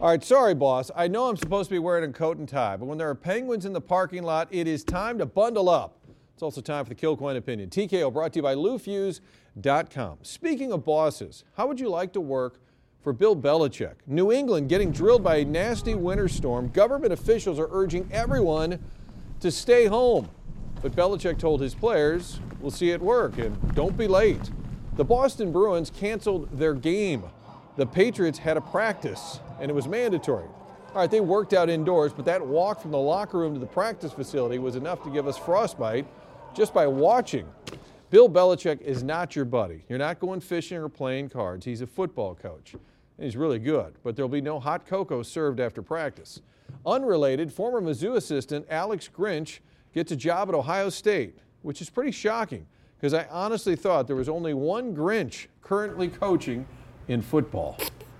All right, sorry, boss. I know I'm supposed to be wearing a coat and tie, but when there are penguins in the parking lot, it is time to bundle up. It's also time for the Kilcoyne Opinion. TKO brought to you by LouFusz.com. Speaking of bosses, how would you like to work for Bill Belichick? New England getting drilled by a nasty winter storm. Government officials are urging everyone to stay home. But Belichick told his players, we'll see it work and don't be late. The Boston Bruins canceled their game. The Patriots had a practice and it was mandatory. All right, they worked out indoors, but that walk from the locker room to the practice facility was enough to give us frostbite just by watching. Bill Belichick is not your buddy. You're not going fishing or playing cards. He's a football coach. And he's really good, but there'll be no hot cocoa served after practice. Unrelated, former Mizzou assistant Alex Grinch gets a job at Ohio State, which is pretty shocking because I honestly thought there was only one Grinch currently coaching in football.